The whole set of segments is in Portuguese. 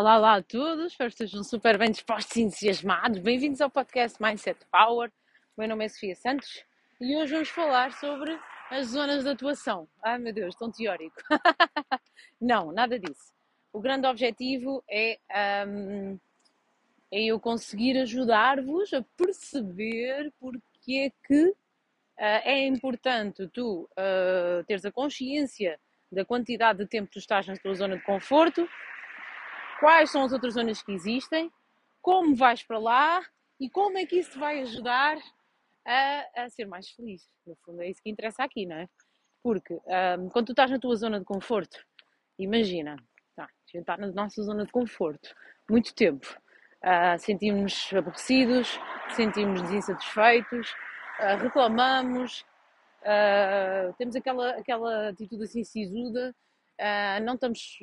Olá, olá a todos, espero que estejam super bem dispostos e entusiasmados. Bem-vindos ao podcast Mindset Power. O meu nome é Sofia Santos e hoje vamos falar sobre as zonas de atuação. Ai meu Deus, tão teórico. Não, nada disso. O grande objetivo é, um, é eu conseguir ajudar-vos a perceber porque é que uh, é importante tu uh, teres a consciência da quantidade de tempo que tu estás na tua zona de conforto quais são as outras zonas que existem, como vais para lá e como é que isso te vai ajudar a, a ser mais feliz. No fundo, é isso que interessa aqui, não é? Porque um, quando tu estás na tua zona de conforto, imagina, tá, a gente está na nossa zona de conforto muito tempo, uh, sentimos-nos aborrecidos, sentimos-nos insatisfeitos, uh, reclamamos, uh, temos aquela, aquela atitude assim sisuda, não estamos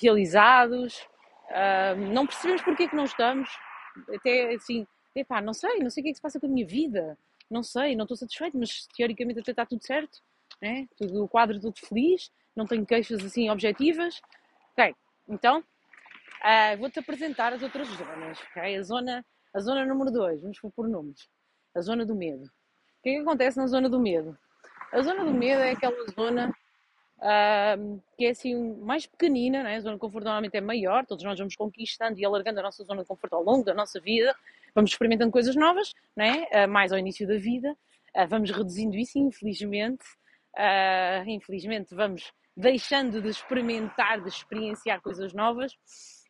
realizados, Uh, não percebemos porque é que não estamos. Até assim, epá, não sei, não sei o que é que se passa com a minha vida. Não sei, não estou satisfeito, mas teoricamente até está tudo certo. Né? Tudo, o quadro todo feliz, não tenho queixas assim objetivas. Ok, então uh, vou-te apresentar as outras zonas. Okay? A, zona, a zona número 2, vamos por nomes. A zona do medo. O que é que acontece na zona do medo? A zona do medo é aquela zona uh, que é assim mais pequenina, né? a zona de conforto normalmente é maior, todos nós vamos conquistando e alargando a nossa zona de conforto ao longo da nossa vida, vamos experimentando coisas novas, né? Uh, mais ao início da vida, uh, vamos reduzindo isso, infelizmente, ah, infelizmente vamos deixando de experimentar, de experienciar coisas novas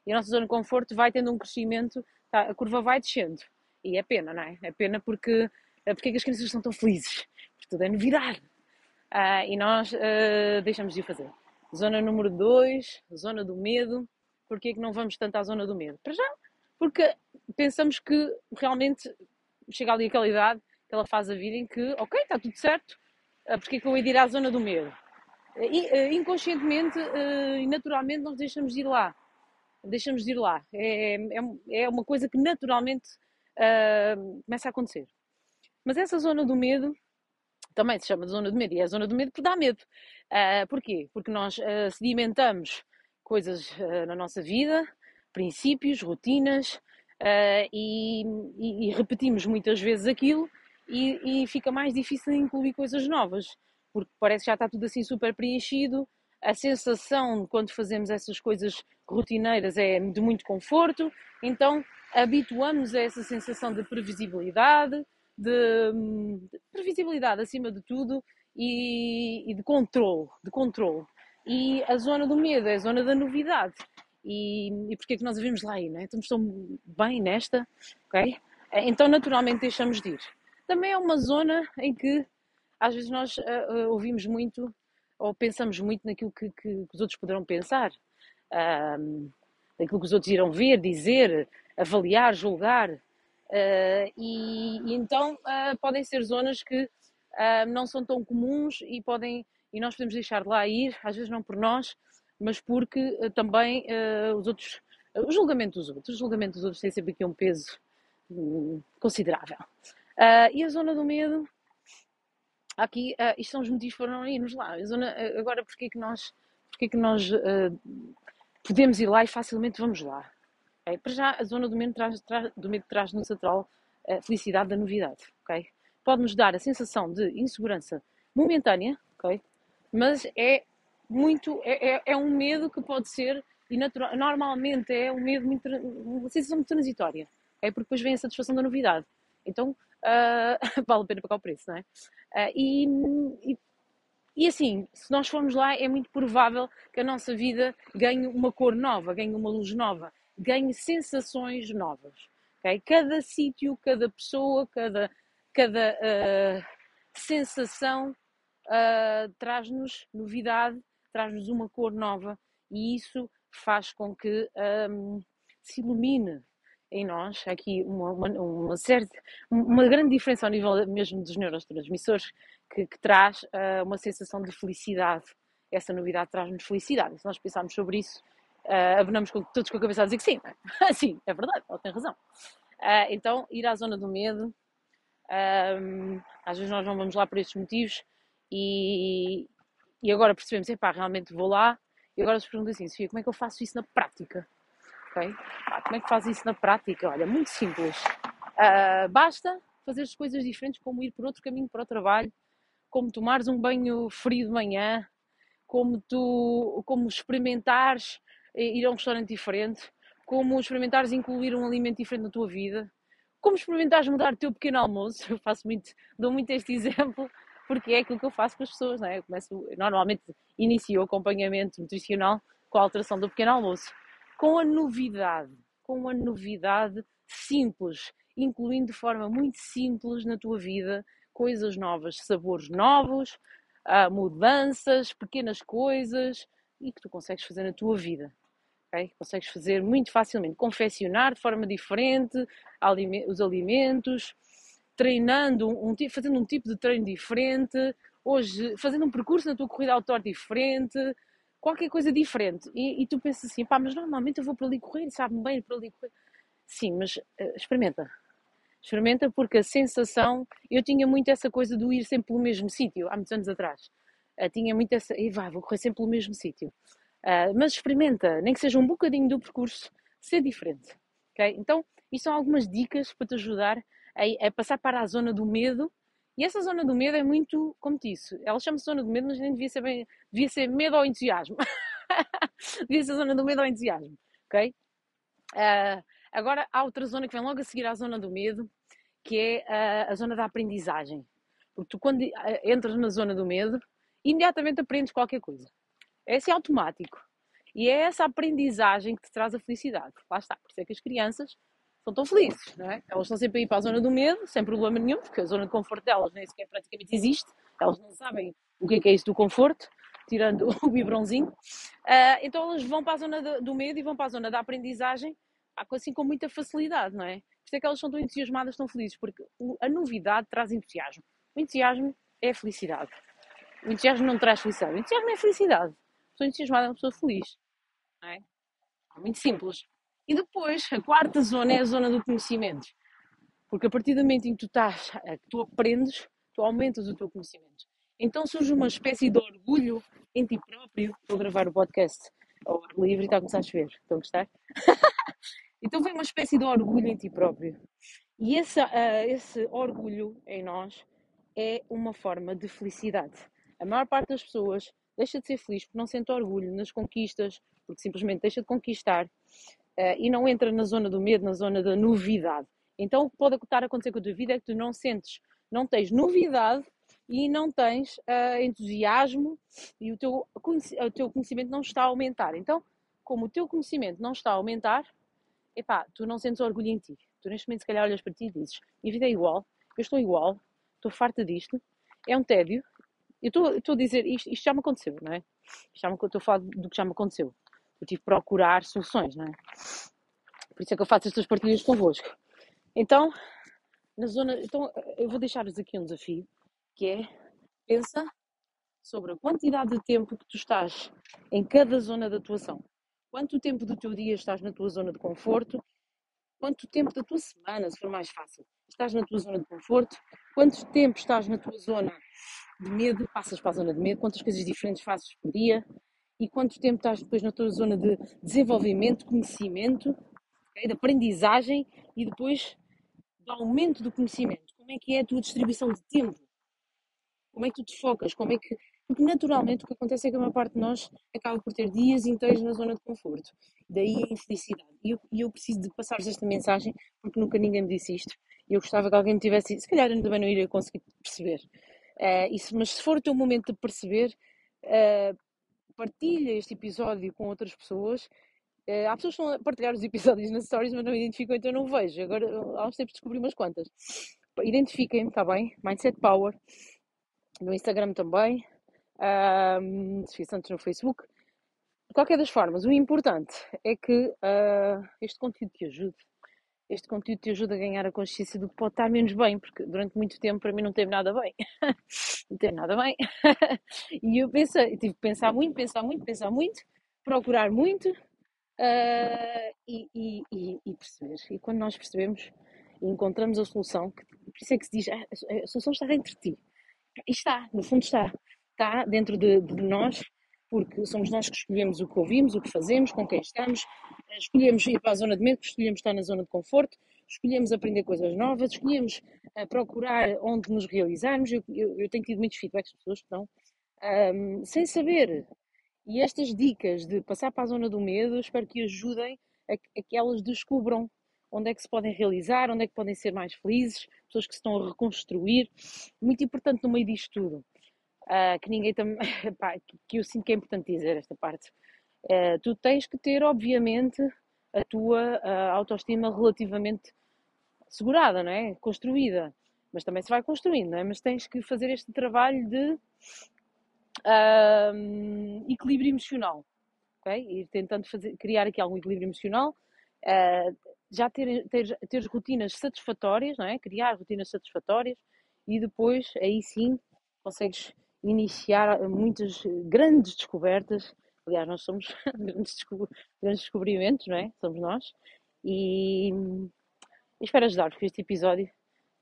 e a nossa zona de conforto vai tendo um crescimento, tá? a curva vai descendo. E é pena, não é? É pena porque, porque é que as crianças estão tão felizes? Porque tudo é novidade uh, e nós uh, deixamos de o fazer. Zona número 2, zona do medo. Porquê que não vamos tanto à zona do medo? Para já, porque pensamos que realmente chega ali aquela idade, aquela fase da vida em que, ok, está tudo certo, uh, porque é que eu ia ir à zona do medo? Inconscientemente e naturalmente nós deixamos de ir lá. Deixamos de ir lá. É, é, é uma coisa que naturalmente começa a acontecer. Mas essa zona do medo também se chama zona de medo, e é zona de medo porque dá medo. Uh, porquê? Porque nós uh, sedimentamos coisas uh, na nossa vida, princípios, rotinas, e, e, e, repetimos muitas vezes aquilo e, e, fica mais difícil incluir coisas novas, porque parece que já está tudo assim super preenchido. A sensação quando fazemos essas coisas rotineiras é de muito conforto, então habituamos a essa sensação de previsibilidade, de, de previsibilidade acima de tudo e, e, de controle, de controle. E a zona do medo é a zona da novidade. E, e porquê é que nós devemos lá ir, não é? Estamos tão bem nesta, ok? Então naturalmente deixamos de ir. Também é uma zona em que às vezes nós uh, uh, ouvimos muito ou pensamos muito naquilo que, que, que os outros poderão pensar, naquilo que os outros irão ver, dizer, avaliar, julgar. Uh, e, e, então uh, podem ser zonas que uh, não são tão comuns e podem e nós podemos deixar de lá ir, às vezes não por nós, mas porque também os outros, o julgamento dos outros, o julgamento dos outros tem sempre aqui um peso um, considerável. e a zona do medo, aqui, uh, isto são os motivos para não irmos lá. A zona, agora, porque é que nós, porque é que nós podemos ir lá e facilmente vamos lá? Okay? Para já, a zona do medo traz, traz, traz a felicidade da novidade. Okay? Pode-nos dar a sensação de insegurança momentânea, okay? mas é muito, é, é, é um medo que pode ser, e natural, normalmente é um medo muito, uma sensação muito transitória, okay? porque depois vem a satisfação da novidade. Então, uh, vale a pena pagar o preço, não é? Uh, e, e, e assim, se nós formos lá, é muito provável que a nossa vida ganhe uma cor nova, ganhe uma luz nova ganhe sensações novas. Okay? Cada sítio, cada pessoa, cada, cada uh, sensação uh, traz-nos novidade, traz-nos uma cor nova e isso faz com que um, se ilumine em nós aqui uma, uma, uma, certa, uma grande diferença ao nível mesmo dos neurotransmissores que, que traz uh, uma sensação de felicidade. Essa novidade traz-nos felicidade. Se nós pensarmos sobre isso, uh, abonamos com, todos com a cabeça a dizer que sim. É? sim, é verdade, ela tem razão. Uh, então, ir à zona do medo, um, às vezes nós não vamos lá por estes motivos e, e agora percebemos, epá, realmente vou lá e agora se perguntam assim, Sofia, como é que eu faço isso na prática? ok? Ah, como é que faz isso na prática? Olha, muito simples. Uh, basta fazer as coisas diferentes, como ir por outro caminho para o trabalho, como tomares um banho frio de manhã, como tu, como experimentares ir a um restaurante diferente, como experimentares incluir um alimento diferente na tua vida, como experimentares mudar o teu pequeno almoço. Eu faço muito, dou muito este exemplo, porque é aquilo que eu faço com as pessoas, não é? Eu começo, normalmente inicio o acompanhamento nutricional com a alteração do pequeno almoço, com a novidade, com a novidade simples, incluindo de forma muito simples na tua vida coisas novas, sabores novos, uh, mudanças, pequenas coisas e que tu consegues fazer na tua vida. Okay? Consegues fazer muito facilmente, confeccionar de forma diferente os alimentos, treinando, um, fazendo um tipo de treino diferente, hoje fazendo um percurso na tua corrida outdoor diferente, qualquer coisa diferente. E, e, tu pensas assim, pá, mas normalmente eu vou para ali correr, sabe-me bem para ali correr. Sim, mas uh, experimenta. Experimenta porque a sensação, eu tinha muito essa coisa do ir sempre pelo mesmo sítio, há muitos anos atrás. Uh, tinha muito essa, e vai, vou correr sempre pelo mesmo sítio. Uh, mas experimenta, nem que seja um bocadinho do percurso, ser diferente. Okay? Então, isto são algumas dicas para te ajudar a, a, passar para a zona do medo. E essa zona do medo é muito, como te disse, ela chama-se zona do medo, mas nem devia ser bem, devia ser medo ou entusiasmo. devia ser zona do medo ou entusiasmo, ok? Uh, agora há outra zona que vem logo a seguir à zona do medo, que é uh, a zona da aprendizagem. Porque tu quando entras na zona do medo, imediatamente aprendes qualquer coisa. Esse é automático. E é essa aprendizagem que te traz a felicidade. Lá está. Por isso é que as crianças são tão felizes, não é? Elas estão sempre a ir para a zona do medo, sem problema nenhum, porque a zona de conforto delas nem sequer praticamente existe. Elas não sabem o que é, que é isso do conforto, tirando o biberãozinho. Uh, então elas vão para a zona do medo e vão para a zona da aprendizagem, assim com muita facilidade, não é? Por isso é que elas são tão entusiasmadas, tão felizes, porque a novidade traz entusiasmo. O entusiasmo é felicidade. O entusiasmo não traz felicidade. O entusiasmo é felicidade pessoa entusiasmada é uma pessoa feliz. É? é? Muito simples. E depois, a quarta zona é a zona do conhecimento. Porque a partir do momento em que tu estás, eh, que tu aprendes, tu aumentas o teu conhecimento. Então surge uma espécie de orgulho em ti próprio. Vou gravar o podcast ao ar livre e está a começar a chover. Estão a gostar? então vem uma espécie de orgulho em ti próprio. E esse, uh, esse orgulho em nós é uma forma de felicidade. A maior parte das pessoas deixa de ser feliz porque não sente orgulho nas conquistas, porque simplesmente deixa de conquistar uh, e não entra na zona do medo, na zona da novidade. Então o que pode estar a acontecer com a tua vida é que tu não sentes, não tens novidade e não tens uh, entusiasmo e o teu, o teu conhecimento não está a aumentar. Então, como o teu conhecimento não está a aumentar, epá, tu não sentes orgulho em ti. Tu neste momento se calhar olhas para ti e dizes, minha vida é igual, eu estou igual, estou farta disto, é um tédio, eu estou a dizer, isto, isto, já me aconteceu, não é? Já me, estou a falar do que já me aconteceu. Eu tive que procurar soluções, não é? Por isso é que eu faço estas partilhas convosco. Então, na zona. Então, eu vou deixar-vos aqui um desafio, que é pensa sobre a quantidade de tempo que tu estás em cada zona de atuação. Quanto tempo do teu dia estás na tua zona de conforto? Quanto tempo da tua semana, se for mais fácil, estás na tua zona de conforto? Quanto tempo estás na tua zona de medo, passas para a zona de medo, quantas coisas diferentes fazes por dia e quanto tempo estás depois na tua zona de desenvolvimento, conhecimento, okay, de aprendizagem e depois do aumento do conhecimento. Como é que é a tua distribuição de tempo? Como é que tu te focas? Como é que... Porque naturalmente o que acontece é que a maior parte de nós acaba por ter dias inteiros na zona de conforto. Daí a infelicidade. E eu, eu preciso de passar esta mensagem porque nunca ninguém me disse isto. E eu gostava que alguém me tivesse. Se calhar eu também não iria conseguir perceber. Uh, isso, mas se for o teu momento de perceber, uh, partilha este episódio com outras pessoas. Uh, há pessoas que estão a partilhar os episódios nas stories, mas não identificam, então não vejo. Agora, há uns tempos descobri umas quantas. Identifiquem, está bem? Mindset Power. No Instagram também. Um, se Santos no Facebook. De qualquer das formas, o importante é que este conteúdo te ajude este conteúdo te ajuda a ganhar a consciência do que pode estar menos bem, porque durante muito tempo para mim não teve nada bem. não teve nada bem. e eu pensei, tive que pensar muito, pensar muito, pensar muito, procurar muito uh, e, e, e, e, perceber. E quando nós percebemos e encontramos a solução, que, por isso é que se diz, ah, a solução está dentro de ti. E está, no fundo está. Está dentro de, de nós porque somos nós que escolhemos o que ouvimos, o que fazemos, com quem estamos, escolhemos ir para a zona de medo, escolhemos estar na zona de conforto, escolhemos aprender coisas novas, escolhemos uh, procurar onde nos realizarmos. Eu, eu, eu, tenho tido muitos feedbacks de pessoas que estão um, sem saber. E estas dicas de passar para a zona do medo, espero que ajudem a, a que elas descubram onde é que se podem realizar, onde é que podem ser mais felizes, pessoas que se estão a reconstruir. Muito importante no meio disto tudo, uh, que ninguém também, que eu sinto que é importante dizer esta parte. Uh, tu tens que ter, obviamente, a tua uh, autoestima relativamente segurada, não é? Construída. Mas também se vai construindo, não é? Mas tens que fazer este trabalho de equilíbrio emocional, ok? Ir tentando fazer, criar aqui algum equilíbrio emocional, uh, já ter, ter, ter rotinas satisfatórias, não é? Criar rotinas satisfatórias e depois, aí sim, consegues iniciar muitas grandes descobertas. Aliás, nós somos grandes, descob grandes descobrimentos, não é? Somos nós. E, espero ajudar-vos com este episódio,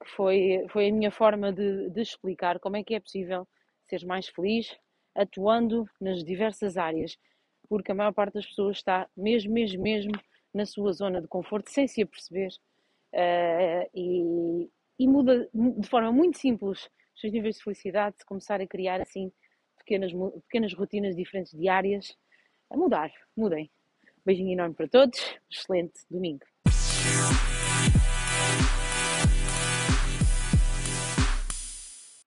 que foi, foi a minha forma de, de explicar como é que é possível ser mais feliz atuando nas diversas áreas, porque a maior parte das pessoas está mesmo, mesmo, mesmo na sua zona de conforto sem se aperceber uh, e, e, muda de forma muito simples os seus níveis de felicidade se começar a criar assim pequenas, pequenas rotinas diferentes diárias a mudar, mudem. Beijinho enorme para todos, excelente domingo.